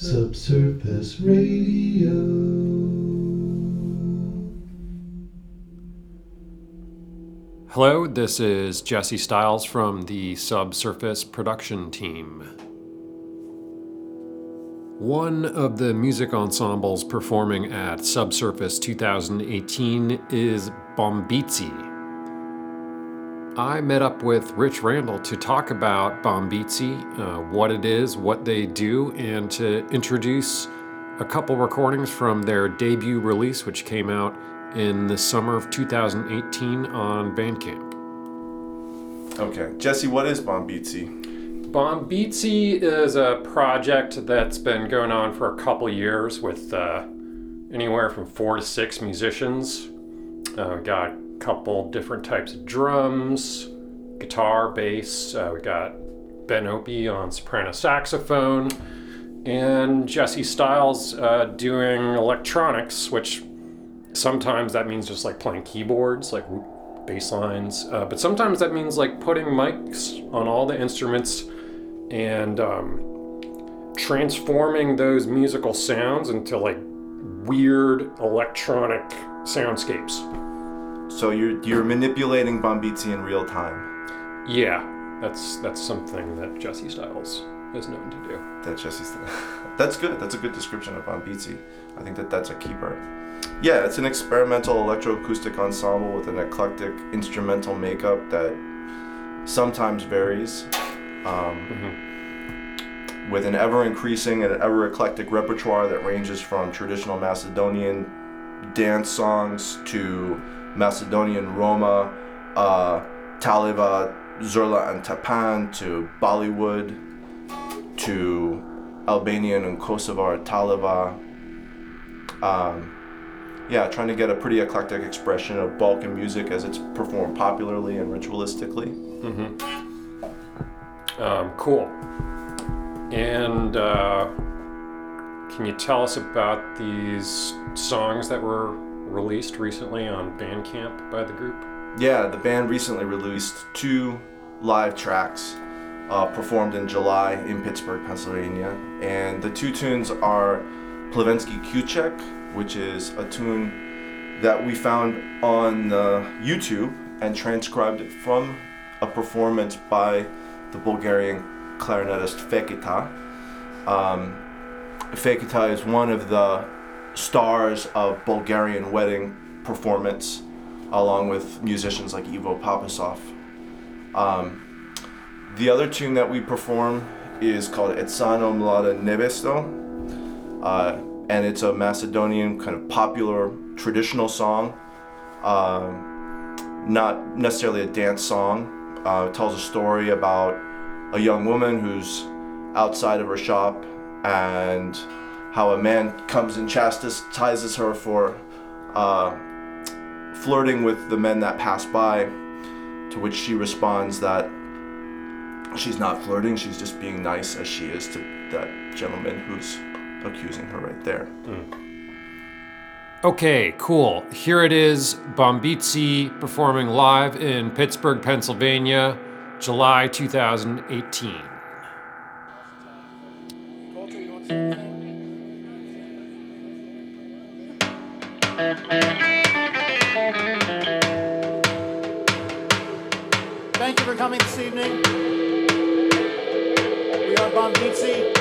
Subsurface Radio. Hello, this is Jesse Stiles from the Subsurface production team. One of the music ensembles performing at Subsurface 2018 is Bombizzi. I met up with Rich Randall to talk about Bombizzi, uh, what it is, what they do, and to introduce a couple recordings from their debut release, which came out in the summer of 2018 on Bandcamp. Okay, Jesse, what is Bombizzi? Bombizzi is a project that's been going on for a couple years with uh, anywhere from four to six musicians. Uh, got couple different types of drums, guitar, bass. Uh, we got Ben Opie on soprano saxophone, and Jesse Stiles uh, doing electronics, which sometimes that means just like playing keyboards, like bass lines, uh, but sometimes that means like putting mics on all the instruments and um, transforming those musical sounds into like weird electronic soundscapes. So you're you're manipulating Bombizzi in real time. Yeah, that's that's something that Jesse Stiles is known to do. That Jesse Stiles. that's good. That's a good description of Bombizzi. I think that that's a keeper. Yeah, it's an experimental electroacoustic ensemble with an eclectic instrumental makeup that sometimes varies. Um, mm-hmm. With an ever increasing and ever eclectic repertoire that ranges from traditional Macedonian dance songs to Macedonian Roma, uh, Tallava, Zurla and Tapan to Bollywood to Albanian and Kosovar Tallava. Um, yeah, trying to get a pretty eclectic expression of Balkan music as it's performed popularly and ritualistically. Mm-hmm. Um, cool. And uh, can you tell us about these songs that were released recently on Bandcamp by the group? Yeah, the band recently released two live tracks uh, performed in July in Pittsburgh, Pennsylvania. And the two tunes are Plavensky Kuchek, which is a tune that we found on uh, YouTube and transcribed it from a performance by the Bulgarian clarinetist Fekita. Um, Fekita is one of the stars of Bulgarian wedding performance, along with musicians like Ivo Papasov. Um, the other tune that we perform is called Etsano Mlada Nevesto, uh, and it's a Macedonian kind of popular traditional song, uh, not necessarily a dance song. Uh, it tells a story about a young woman who's outside of her shop and how a man comes and chastises her for uh, flirting with the men that pass by, to which she responds that she's not flirting, she's just being nice as she is to that gentleman who's accusing her right there. Mm. Okay, cool. Here it is Bombizzi performing live in Pittsburgh, Pennsylvania, July 2018. Thank you for coming this evening. We are Bombizzi.